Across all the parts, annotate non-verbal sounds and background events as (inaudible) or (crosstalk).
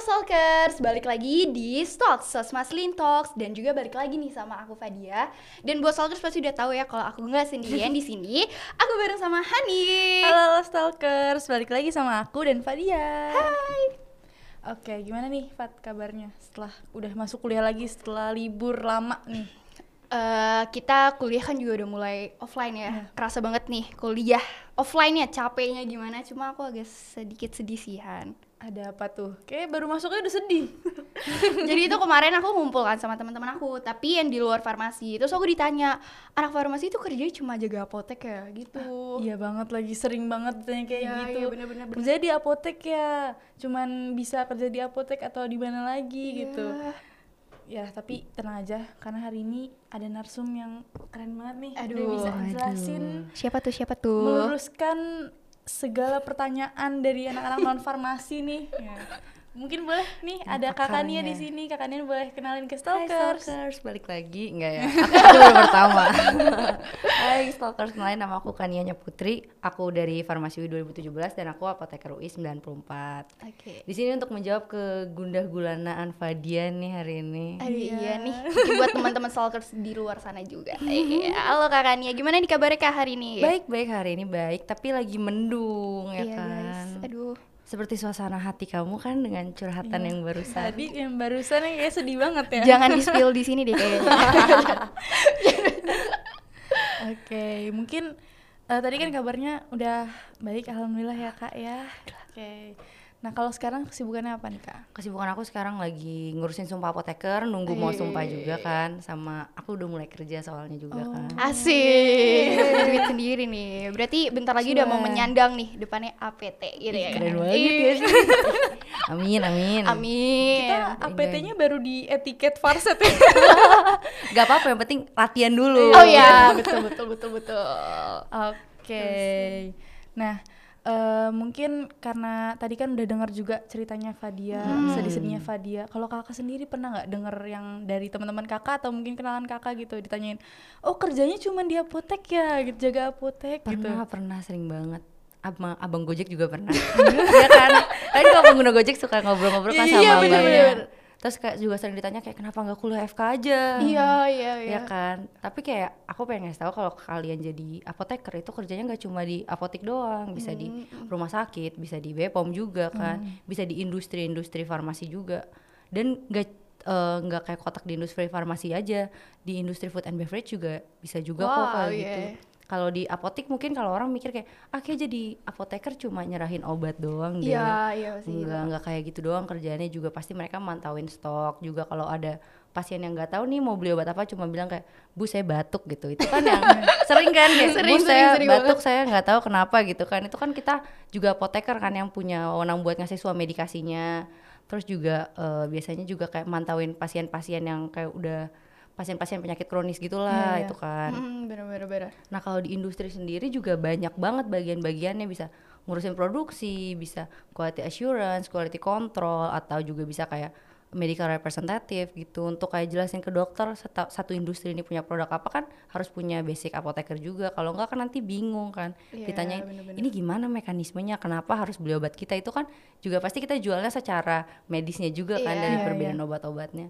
Stalkers, balik lagi di Stalk Sosma Slim Talks dan juga balik lagi nih sama aku Fadia. Dan buat Stalkers pasti udah tahu ya kalau aku nggak sendirian di sini. Aku bareng sama Hani. Halo, halo Stalkers, balik lagi sama aku dan Fadia. Hai. Oke, gimana nih Fat kabarnya setelah udah masuk kuliah lagi setelah libur lama nih? Eh, kita kuliah kan juga udah mulai offline ya. Kerasa banget nih kuliah offline ya capeknya gimana. Cuma aku agak sedikit sedisihan. Ada apa tuh? Kayak baru masuknya udah sedih. (laughs) Jadi itu kemarin aku ngumpul kan sama teman-teman aku, tapi yang di luar farmasi. Terus aku ditanya, anak farmasi itu kerjanya cuma jaga apotek ya gitu. Iya banget lagi sering banget ditanya kayak Iya, gitu. iya, bener-bener, bener. Kerja di apotek ya, cuman bisa kerja di apotek atau di mana lagi gitu. Ya tapi tenang aja, karena hari ini ada narsum yang keren banget nih. Dia Aduh, bisa aduh. jelasin Siapa tuh? Siapa tuh? meluruskan segala pertanyaan dari anak-anak non farmasi nih. Ya. Mungkin boleh nih ada kakak Nia di pakarnya. sini, kakak Nia boleh kenalin ke Hai stalkers. Stalkers, balik lagi enggak ya? Aku baru pertama. (laughs) Hai Stalkers, kenalin nama aku Kanianya Putri. Aku dari Farmasi UI 2017 dan aku apoteker UI 94. Oke. Di sini untuk menjawab ke gundah gulanaan Fadian nih hari ini. Aduh iya, nih, Mungkin buat teman-teman stalkers di luar sana juga. (laughs) Iya. Halo Kak Kania, gimana nih kabarnya Kak hari ini? Baik-baik hari ini baik, tapi lagi mendung ya Iya kan. Seperti suasana hati kamu kan dengan curhatan yang barusan. Tadi yang barusan yang kayak sedih banget ya. Jangan di spill (laughs) di sini deh kayaknya. (laughs) Oke, mungkin eh, tadi kan kabarnya udah baik alhamdulillah ya Kak ya. Oke. Nah, kalau sekarang kesibukannya apa nih Kak? Kesibukan aku sekarang lagi ngurusin sumpah apoteker, nunggu mau sumpah juga kan, sama aku udah mulai kerja soalnya juga kan. Asik. Duit sendiri nih. Berarti bentar lagi udah mau menyandang nih depannya APT gitu ya. Keren kan? banget Ih. ya sih. (laughs) Amin, amin. Amin. Kita APT-nya baru di etiket Farset ya. (laughs) Gak apa-apa, yang penting latihan dulu. Oh iya, betul betul betul betul. Oke. Nah, eh, mungkin karena tadi kan udah dengar juga ceritanya Fadia, sedih-sedihnya Fadia. Kalau kakak sendiri pernah nggak denger yang dari teman-teman kakak atau mungkin kenalan kakak gitu ditanyain, oh kerjanya cuma di apotek ya, gitu, jaga apotek gitu. Pernah, pernah sering banget. Abang, abang Gojek juga pernah. (laughs) Iya kan? Kan kalau pengguna Gojek suka ngobrol-ngobrol kan Iya, sama iya, abangnya. bener-bener. Terus kayak juga sering ditanya kayak kenapa nggak kuliah FK aja? Iya iya iya. ya kan tapi kayak aku pengen ngasih tahu kalau kalian jadi apoteker itu kerjanya nggak cuma di apotek doang bisa di rumah sakit bisa di Bepom juga kan bisa di industri-industri farmasi juga dan nggak eh, nggak kayak kotak di industri farmasi aja di industri food and beverage juga bisa juga kok Wow, kayak iya. gitu kalau di apotek mungkin kalau orang mikir kayak ah kayak jadi apoteker cuma nyerahin obat doang deh. Iya iya pasti gitu. Enggak, enggak kayak gitu doang kerjaannya juga. Pasti mereka mantauin stok juga. Kalau ada pasien yang nggak tahu nih mau beli obat apa cuma bilang kayak bu saya batuk gitu. Itu kan yang (laughs) sering kan kayak Sering, bu sering, saya sering batuk saya nggak tahu kenapa gitu kan. Itu kan kita juga apoteker kan yang punya wewenang buat ngasih suam medikasinya. Terus juga eh, biasanya juga kayak mantauin pasien-pasien yang kayak udah pasien-pasien penyakit kronis gitulah Iya, iya. itu kan. Hmm, bener bener bener. Nah kalau di industri sendiri juga banyak banget bagian-bagiannya. Bisa ngurusin produksi, bisa quality assurance, quality control, atau juga bisa kayak medical representative gitu. Untuk kayak jelasin ke dokter seta- satu industri ini punya produk apa kan harus punya basic apoteker juga. Kalau enggak kan nanti bingung kan. Iya, ditanyain bener-bener. ini gimana mekanismenya? Kenapa harus beli obat kita? Itu kan juga pasti kita jualnya secara medisnya juga kan Iya, dari iya, perbedaan obat-obatnya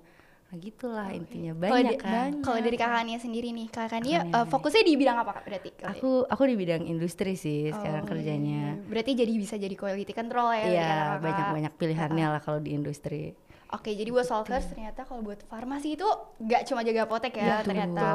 nah gitulah intinya Kalau banyak di- kan Kalau dari kakak Nia sendiri nih, kakak Nia Kakak Nia, eh, fokusnya di bidang apa kak berarti? aku aku di bidang industri sih sekarang Oh, kerjanya Berarti jadi bisa jadi quality control ya? dari Iya, kakak-kakak. banyak-banyak pilihannya lah kalau di industri. Oke, jadi buat stalkers ternyata kalau buat farmasi itu nggak cuma jaga apotek ya, Betul. ternyata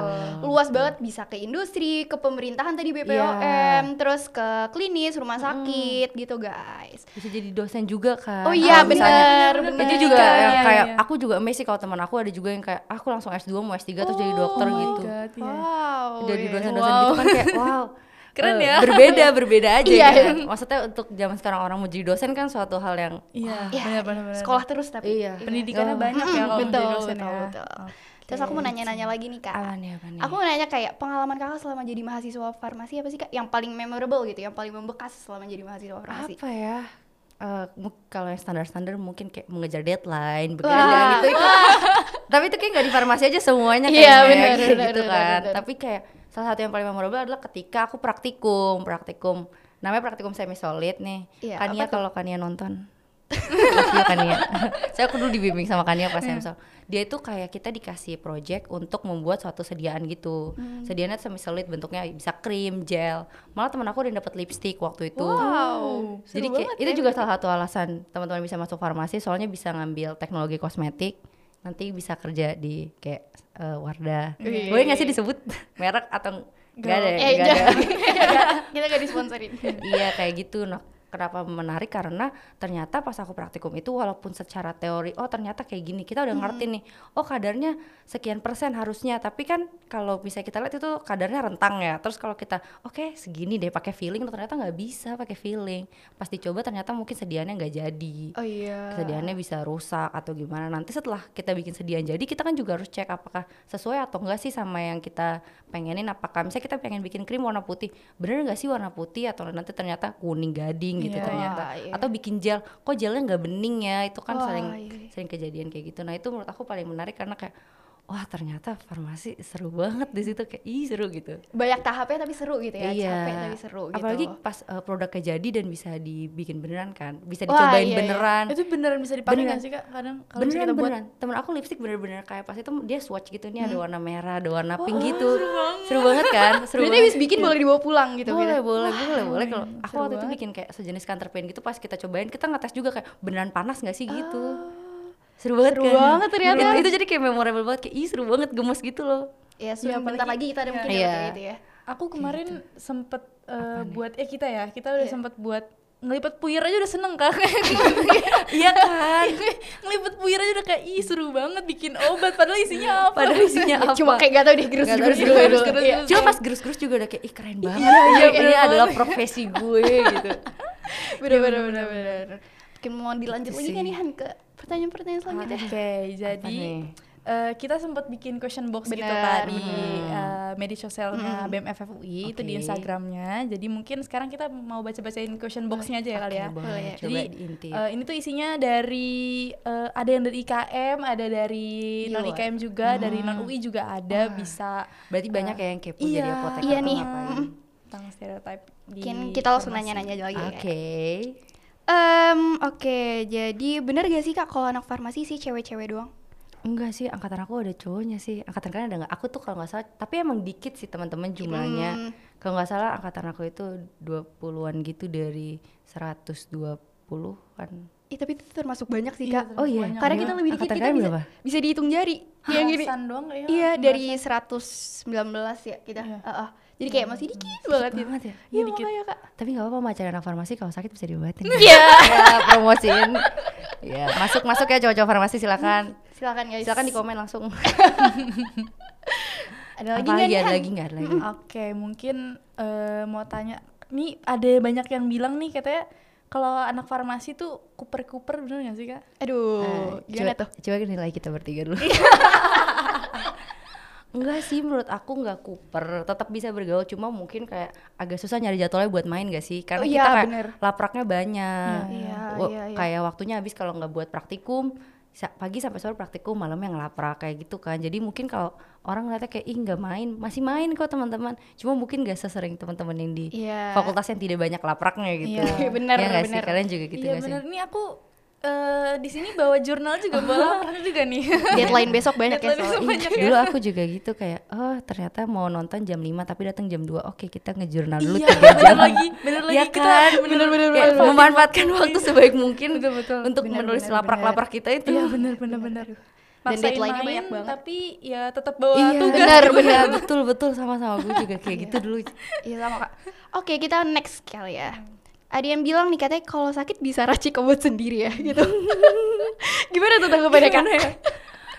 luas banget bisa ke industri, ke pemerintahan tadi BPOM, terus ke klinis, rumah sakit gitu guys. Bisa jadi dosen juga kan. Oh iya kalau misalnya. benar, benar. Itu juga Iya, yang iya, kayak iya. aku juga amazed sih kalau teman aku ada juga yang kayak aku langsung S2 mau S3 terus jadi dokter Oh gitu. God, iya. Wow. Jadi iya. dosen-dosen Wow. gitu kan kayak wow. Keren eh, ya. Berbeda, berbeda aja Iya, gitu. (laughs) iya. Maksudnya untuk zaman sekarang orang mau jadi dosen kan suatu hal yang Iya, Ya, benar-benar. sekolah terus tapi. Iya. Pendidikannya Oh. banyak ya kalau betul, menjadi dosen betul, ya. betul. Terus aku mau nanya-nanya lagi nih kak. apa nih apa nih. Aku mau nanya kayak pengalaman kakak selama jadi mahasiswa farmasi apa sih kak? Yang paling memorable gitu, yang paling membekas selama jadi mahasiswa farmasi. apa ya? Eh, mu- kalau yang standar-standar mungkin kayak mengejar deadline, begadang gitu itu. (laughs) Tapi itu kayak nggak di farmasi aja semuanya Iya, kayaknya benar, kayak benar, gitu benar, kan. benar. Tapi kayak salah satu yang paling memorable adalah ketika aku praktikum, praktikum namanya praktikum semi solid nih. Iya, Kania kalau Kania nonton (laughs) you, Kania. (laughs) Saya aku dulu dibimbing sama Kania pas Samsung. Dia itu kayak kita dikasih project untuk membuat suatu sediaan gitu. Sediaannya semi-solid bentuknya bisa krim, gel. Malah temen aku udah dapat lipstick waktu itu. Wow. Jadi kayak itu juga salah satu alasan teman-teman bisa masuk farmasi soalnya bisa ngambil teknologi kosmetik nanti bisa kerja di kayak eh, Wardah. Wih. Boleh nggak sih disebut (laughs) merek atau nggak ada? Eh, (laughs) Nggak ada. kita gak disponsorin. iya kayak gitu. Nah, kenapa menarik? Karena ternyata pas aku praktikum itu walaupun secara teori oh ternyata kayak gini kita udah ngerti nih oh kadarnya sekian persen harusnya. Tapi kan kalau bisa kita lihat itu kadarnya rentang ya. Terus kalau kita oke segini deh pakai feeling ternyata nggak bisa pakai feeling. Pas dicoba ternyata mungkin sediaannya nggak jadi. Oh iya. sediaannya bisa rusak atau gimana. Nanti setelah kita bikin sediaan jadi kita kan juga harus cek apakah sesuai atau enggak sih sama yang kita pengenin. Apakah misalnya kita pengen bikin krim warna putih bener nggak sih warna putih? Atau nanti ternyata kuning gading gitu Iya. ternyata Wah, iya. atau bikin gel kok gelnya nggak bening ya itu kan Wah, sering iya. sering kejadian kayak gitu nah itu menurut aku paling menarik karena kayak wah ternyata farmasi seru banget di situ kayak ih seru gitu Banyak tahapnya tapi seru gitu ya. iya Capek tapi seru gitu. apalagi pas uh, produknya jadi dan bisa dibikin beneran kan bisa Wah, dicobain iya, iya. beneran Itu beneran bisa dipakai Beneran. nggak sih kak? Kadang kalau beneran kita buat beneran temen aku lipstick bener-bener kayak pas itu dia swatch gitu nih ada warna merah ada warna pink Wah, gitu seru banget. seru banget kan (laughs) seru Berarti banget habis bikin boleh dibawa pulang gitu boleh gitu. boleh boleh boleh kalau aku waktu itu banget. bikin kayak sejenis counter paint gitu pas kita cobain kita ngetes juga kayak beneran panas nggak sih gitu seru banget Seru kan banget ternyata. itu, itu jadi kayak memorable banget kayak ih seru banget gemes gitu loh Ya, Iya, sebentar apalagi- lagi kita ada mungkin Iya. dapat kayak gitu ya. Aku kemarin sempet uh, buat eh kita ya, kita Iya. udah sempet buat ngelipet puyer aja udah seneng kak (laughs) iya kan (laughs) ngelipet puyer aja udah kayak ih seru banget bikin obat padahal isinya apa padahal isinya (laughs) apa Cuma kayak gak tau deh gerus Nggak tahu gerus gerus, gerus, Iya. gerus. Cuma pas gerus-gerus juga udah kayak ih keren banget iya, ini, bener ini banget. adalah profesi gue gitu Bener bener bener bener. Mungkin mau dilanjut Itu lagi nggak nih Han ke pertanyaan-pertanyaan selanjutnya? Oke, (laughs) jadi nih? eh, kita sempat bikin question box gitu Bener, kak di bener. eh, media sosialnya BMFF UI itu di. Instagramnya. Jadi mungkin sekarang kita mau baca-bacain question boxnya aja ya kali ya. Boleh. Jadi eh, ini tuh isinya dari eh, ada yang dari IKM, ada dari Di non luar. IKM juga, dari non UI juga ada bisa Berarti banyak ya yang kepo iya, jadi apoteker Iya atau nih. ngapain. tentang stereotip di Mungkin kita langsung nanya-nanya lagi ya. Oke. Em, oke, jadi bener gak sih kak kalau anak farmasi sih cewek-cewek doang? Enggak sih, angkatan aku ada cowoknya sih. Angkatan kalian ada nggak? Aku tuh kalau nggak salah, tapi emang dikit sih teman-teman jumlahnya. Hmm. Kalau nggak salah angkatan aku itu 20-an gitu dari 120-an. Ih, tapi itu termasuk banyak sih Iya, kak. Oh iya. Banyak. Karena kita lebih dikit Angkatan kita bisa, berapa? bisa dihitung jari. Kayak gini. Belasan doang kayaknya. Iya dari 119 ya kita. Iya. Heeh. Jadi kayak masih dikit banget gitu. banget ya. Iya dikit. makanya kak. Tapi nggak apa-apa macam anak farmasi kalau sakit bisa diobatin. Iya. (laughs) ya, promosiin. Ya, masuk-masuk ya cowok-cowok farmasi silakan. Silakan guys. Silakan di komen langsung. (laughs) Ada lagi nggak Ada lagi nggak? Ada lagi. Oke, mungkin eh, mau tanya, nih ada banyak yang bilang nih katanya kalau anak farmasi tuh kuper-kuper bener gak sih kak? Aduh, Eh, gimana coba, tuh? Coba nilai kita bertiga dulu. (laughs) Enggak sih menurut aku nggak kuper, tetap bisa bergaul cuma mungkin kayak agak susah nyari jadwalnya buat main gak sih? Karena Oh kita iya, kayak bener. lapraknya banyak. Iya, iya, iya. Kayak waktunya habis kalau nggak buat praktikum pagi sampai sore praktikum malam yang ngelaprak kayak gitu kan jadi mungkin kalau orang ngeliatnya kayak ih nggak main masih main kok teman-teman cuma mungkin gak sesering teman-teman yang di Iya. fakultas yang tidak banyak lapraknya gitu Iya, (laughs) bener, ya nggak sih kalian juga gitu iya sih bener, nih aku eh, di sini bawa jurnal juga, bawa laporan juga nih. (laughs) Deadline besok banyak ya Deadline soalnya. besok banyak ya. dulu aku juga gitu kayak oh ternyata mau nonton jam 5 tapi datang jam 2 oke kita ngejurnal dulu Iya, tiga bener jam lagi, bener lagi. ya Kita kan bener-bener Kayak manfaatin memanfaatkan waktu sebaik mungkin Betul, betul. untuk Bener, menulis bener, laprak-laprak kita itu Iya bener bener bener. Dan deadline-nya main, banyak banget. Tapi ya tetap bawa iya tugas. bener, benar (laughs) bener. benar betul betul sama-sama gue juga kayak gitu dulu Iya sama kak. Oke kita next kali ya. Ada yang bilang nih katanya kalau sakit bisa racik obat sendiri ya gitu. (laughs) Gimana tuh tanggapannya kak?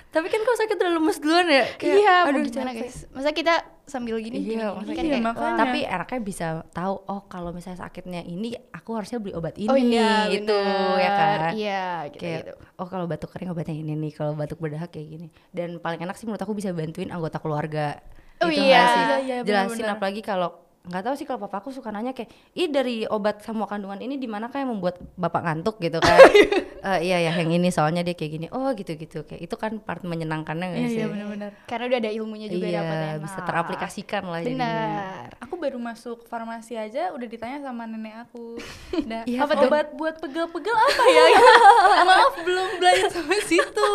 tapi kan kalau sakit udah lemes duluan ya kayak, Iya, aduh gimana guys? Masa kita sambil gini? Iya, gini, masa gini, kan iya, kayak, makanya. tapi enaknya bisa tahu oh kalau misalnya sakitnya ini aku harusnya beli obat ini Oh iya, itu bener. ya kan Iya, gitu, kayak gitu. oh kalau batuk kering obatnya ini nih kalau batuk berdahak kayak gini dan paling enak sih menurut aku bisa bantuin anggota keluarga Oh Itu iya. sih? Iya, iya, jelasin benar-benar. apalagi kalau nggak tahu sih kalau papa aku suka nanya kayak ih dari obat semua kandungan ini di mana kayak membuat bapak ngantuk gitu kan (laughs) Eh, iya ya yang ini soalnya dia kayak gini oh gitu gitu kayak itu kan part menyenangkannya nggak Iya, sih iya benar-benar. Karena udah ada ilmunya juga iya dapetnya. bisa Nah, teraplikasikan lah Benar. Aku baru masuk farmasi aja udah ditanya sama nenek aku. (laughs) Dah, Iya, apa kan? obat buat pegel-pegel apa ya? (laughs) Maaf belum belajar sampai situ.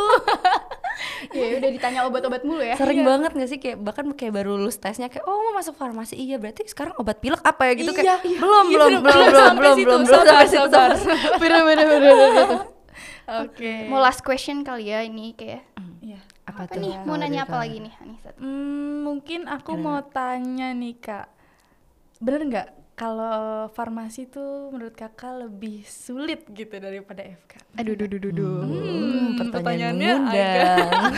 (laughs) Ya udah ditanya obat-obat mulu ya. sering banget gak sih kayak bahkan kayak baru lulus tesnya kayak oh mau masuk farmasi iya berarti sekarang obat pilek apa ya gitu Iya, kayak iya, belum iya, belum belum, belum belum belum sampai belum belum belum sabar, sampai situ sabar. sabar. bener bener bener bener. (laughs) Oke. Mau last question kali ya ini kayak Iya. apa, apa tuh nih? Mau nanya apa lagi nih Anissa? Hmm, mungkin aku mau tanya nih kak, bener nggak kalau farmasi tuh menurut kakak lebih sulit gitu daripada FK? Aduh, duh, duh, duh, duh. Hmm, pertanyaan pertanyaannya mengundang. (laughs)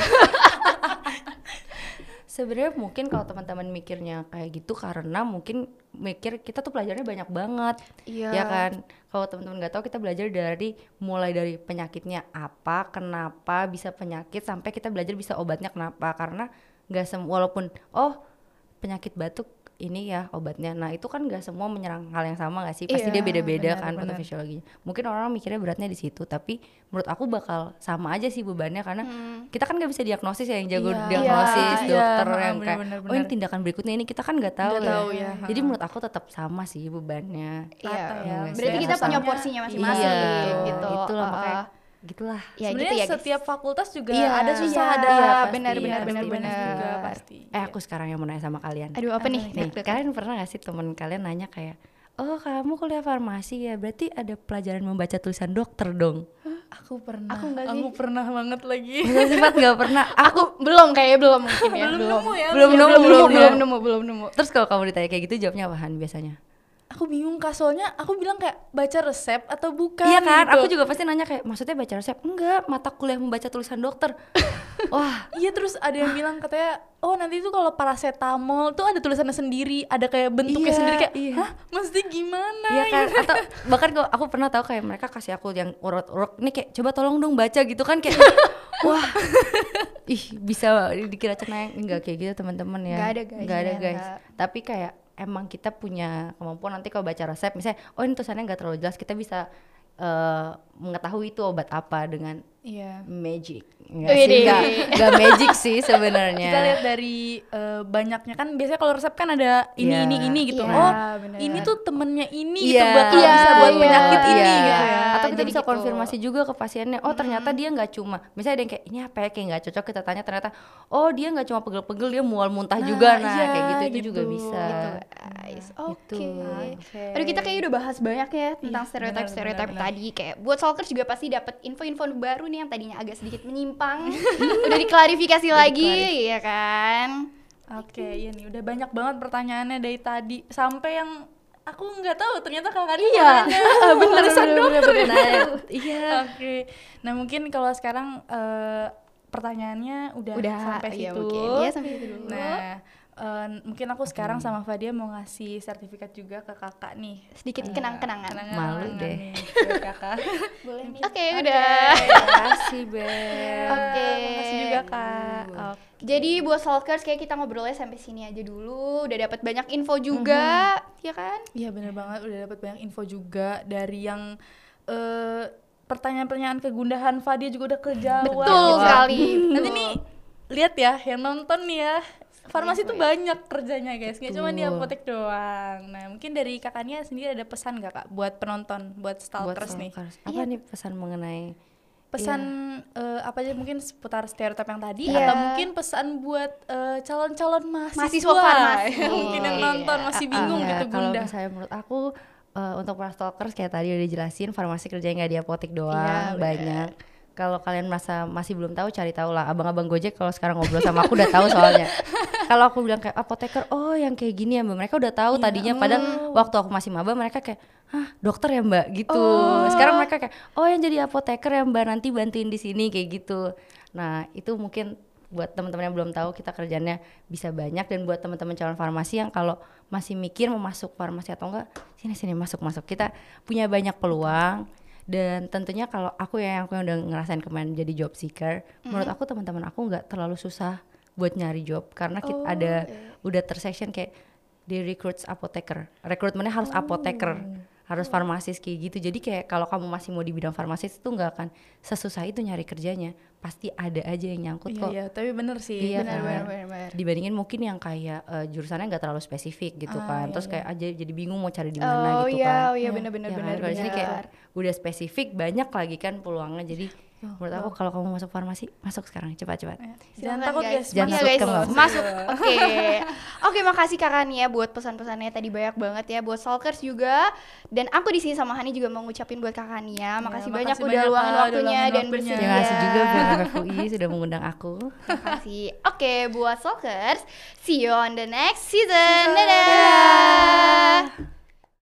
Sebenarnya mungkin kalau teman-teman mikirnya kayak gitu karena mungkin mikir kita tuh pelajarnya banyak banget, Iya. ya kan? Kalau teman-teman nggak tahu kita belajar dari mulai dari penyakitnya apa, kenapa bisa penyakit sampai kita belajar bisa obatnya kenapa karena nggak semua walaupun oh penyakit batuk ini ya obatnya. Nah itu kan nggak semua menyerang hal yang sama nggak sih? Pasti Iya, dia beda-beda kan patofisiologinya. Mungkin orang mikirnya beratnya di situ, tapi menurut aku bakal sama aja sih bebannya karena Hmm. kita kan nggak bisa diagnosis ya yang jago Iya, diagnosis iya, dokter iya, yang benar, kayak benar, oh ini tindakan berikutnya ini kita kan nggak tahu, Nggak ya. tahu ya, Jadi menurut aku tetap sama sih bebannya. Iya. Ya. Berarti kita punya porsinya masing-masing iya, gitu. Itulah makanya. Gitulah. Ya gitu Sebenarnya ya guys. setiap fakultas juga Iya, ada susah iya, ada iya, pasti, benar, benar, ada benar, benar. juga pasti. Eh aku sekarang yang mau nanya sama kalian. Aduh, apa nih? Nih, Deg-degan. kalian pernah gak sih temen kalian nanya kayak, oh kamu kuliah farmasi ya, berarti ada pelajaran membaca tulisan dokter dong? Aku pernah. Aku nggak sih. Aku pernah banget lagi. Masa sifat nggak pernah? (laughs) Aku Aku belum kayaknya belum mungkin ya. (laughs) belum belum. nemu ya. belum Ya, nemu, belum belum nemu, ya. belum nemu, belum nemu. Terus kalau kamu ditanya kayak gitu jawabnya apaan biasanya? Aku bingung kak, soalnya aku bilang kayak baca resep atau bukan iya kan? gitu. Aku juga pasti nanya kayak maksudnya baca resep? Enggak, mata kuliah membaca tulisan dokter. (laughs) Wah, Iya terus ada yang bilang katanya oh nanti tuh kalau paracetamol tuh ada tulisannya sendiri, ada kayak bentuknya Iya, sendiri kayak iya. hah maksudnya gimana? Iya kan? Atau bahkan aku pernah tahu kayak mereka kasih aku yang urut-urut nih kayak coba tolong dong baca gitu kan kayak (laughs) wah ih bisa dikira cenayang enggak kayak gitu teman-teman ya. Nggak ada, guys. Nggak ada Nggak. guys. Tapi kayak emang kita punya kemampuan nanti kalau baca resep misalnya oh ini tulisannya nggak terlalu jelas kita bisa eh, mengetahui itu obat apa dengan Iya. magic. Wih, Enggak sih, deh. enggak, enggak magic sih (laughs) sebenarnya. Kita lihat dari eh, banyaknya kan biasanya kalau resep kan ada ini Iya. ini ini gitu. Iya, oh, benar. ini tuh temennya ini Iya, gitu buat Iya, bisa buat iya, penyakit ini iya. gitu ya. Atau kita Jadi bisa gitu. konfirmasi juga ke pasiennya. Oh ternyata dia nggak cuma, misalnya ada yang kayak ini apa ya kayak nggak cocok kita tanya ternyata, oh dia nggak cuma pegel-pegel dia mual muntah Nah, juga, nah iya, kayak gitu itu gitu. juga bisa. Gitu, guys. Oke. Gitu. Oke. Aduh kita kayaknya udah bahas banyak ya tentang Iya, stereotip stereotip benar, benar, tadi kayak buat stalkers juga pasti dapat info-info baru nih yang tadinya agak sedikit menyimpang udah diklarifikasi lagi ya kan Oke, iya nih udah banyak banget pertanyaannya dari tadi sampai yang aku nggak tahu ternyata kakak ini Iya. nanya (laughs) tulisan dokter. Nah, (laughs) iya. Oke. Nah, mungkin kalau sekarang eh, pertanyaannya udah, Udah, sampai iya, situ. mungkin. Iya, sampai situ dulu. Nah, eh, mungkin aku sekarang sama Fadia mau ngasih sertifikat juga ke kakak nih. sedikit kenang-kenangan Malu deh. kakak. (laughs) boleh nih oke udah Terima kasih Beb. Oke. Makasih juga kak. Oke. jadi buat stalkers kayak kita ngobrolnya sampai sini aja dulu udah dapat banyak info juga ya kan Iya bener banget udah dapat banyak info juga dari yang eh, pertanyaan-pertanyaan kegundahan Fadia juga udah kejawab. betul gitu. sekali Nanti nih lihat ya yang nonton nih ya. Farmasi tuh banyak kerjanya guys, nggak cuma di apotek doang. Nah mungkin dari kakaknya sendiri ada pesan gak kak buat penonton, buat Buat stalkers nih? stalkers. Apa nih pesan mengenai Pesan eh, apa aja mungkin seputar stereotip yang tadi Iya. atau mungkin pesan buat eh, calon-calon mahasiswa, Mahasiswa farmasi. (laughs) mungkin yang Iya. nonton masih bingung Iya, gitu kalau bunda. misalnya menurut aku eh, untuk para stalkers kayak tadi udah dijelasin farmasi kerjanya nggak di apotek doang Iya, banyak kalau kalian merasa masih belum tahu cari tahu lah abang-abang gojek kalau sekarang ngobrol sama aku udah tahu soalnya (laughs) kalau aku bilang kayak apoteker oh yang kayak gini ya mbak. Mereka udah tahu tadinya padahal waktu aku masih maba mereka kayak hah dokter ya mbak? Gitu. Sekarang mereka kayak oh yang jadi apoteker ya mbak nanti bantuin di sini kayak gitu. Nah itu mungkin buat teman-teman yang belum tahu kita kerjanya bisa banyak. Dan buat teman-teman calon farmasi yang kalau masih mikir mau masuk farmasi atau enggak sini sini masuk masuk. Kita punya banyak peluang. Dan tentunya kalau aku ya yang aku yang udah ngerasain kemarin jadi job seeker menurut aku teman-teman aku nggak terlalu susah buat nyari job karena kita Oh, ada iya. udah tersection kayak di recruits apoteker. Rekrutmennya harus apoteker, harus farmasis kayak gitu. Jadi kayak kalau kamu masih mau di bidang farmasis itu nggak akan sesusah itu nyari kerjanya. Pasti ada aja yang nyangkut Iya, kok. iya, tapi bener sih. Iya benar kan? benar benar benar. Dibandingin mungkin yang kayak eh, jurusannya nggak terlalu spesifik gitu Ah, kan. iya, Terus iya. kayak aja jadi bingung mau cari di mana Oh gitu iya, kan. oh iya Iya. benar benar Ya kan? benar. Kalau di sini kayak udah spesifik banyak lagi kan peluangnya. Jadi Oh, menurut aku kalau kamu masuk farmasi masuk sekarang cepat-cepat. Jangan Silakan, takut guys, Jangan Iya, takut, guys, kamu masuk. Oke. (laughs) Oke, makasih Kak Rania buat pesan-pesannya tadi banyak banget ya buat Stalkers juga. Dan aku di sini sama Hani juga mau ngucapin buat Kak Rania, makasih banyak makasih udah banyak, luangin waktunya dan bersedia. Terima kasih juga buat (laughs) FUI sudah mengundang aku. Makasih. Oke, buat Stalkers, see you on the next season. Dadah.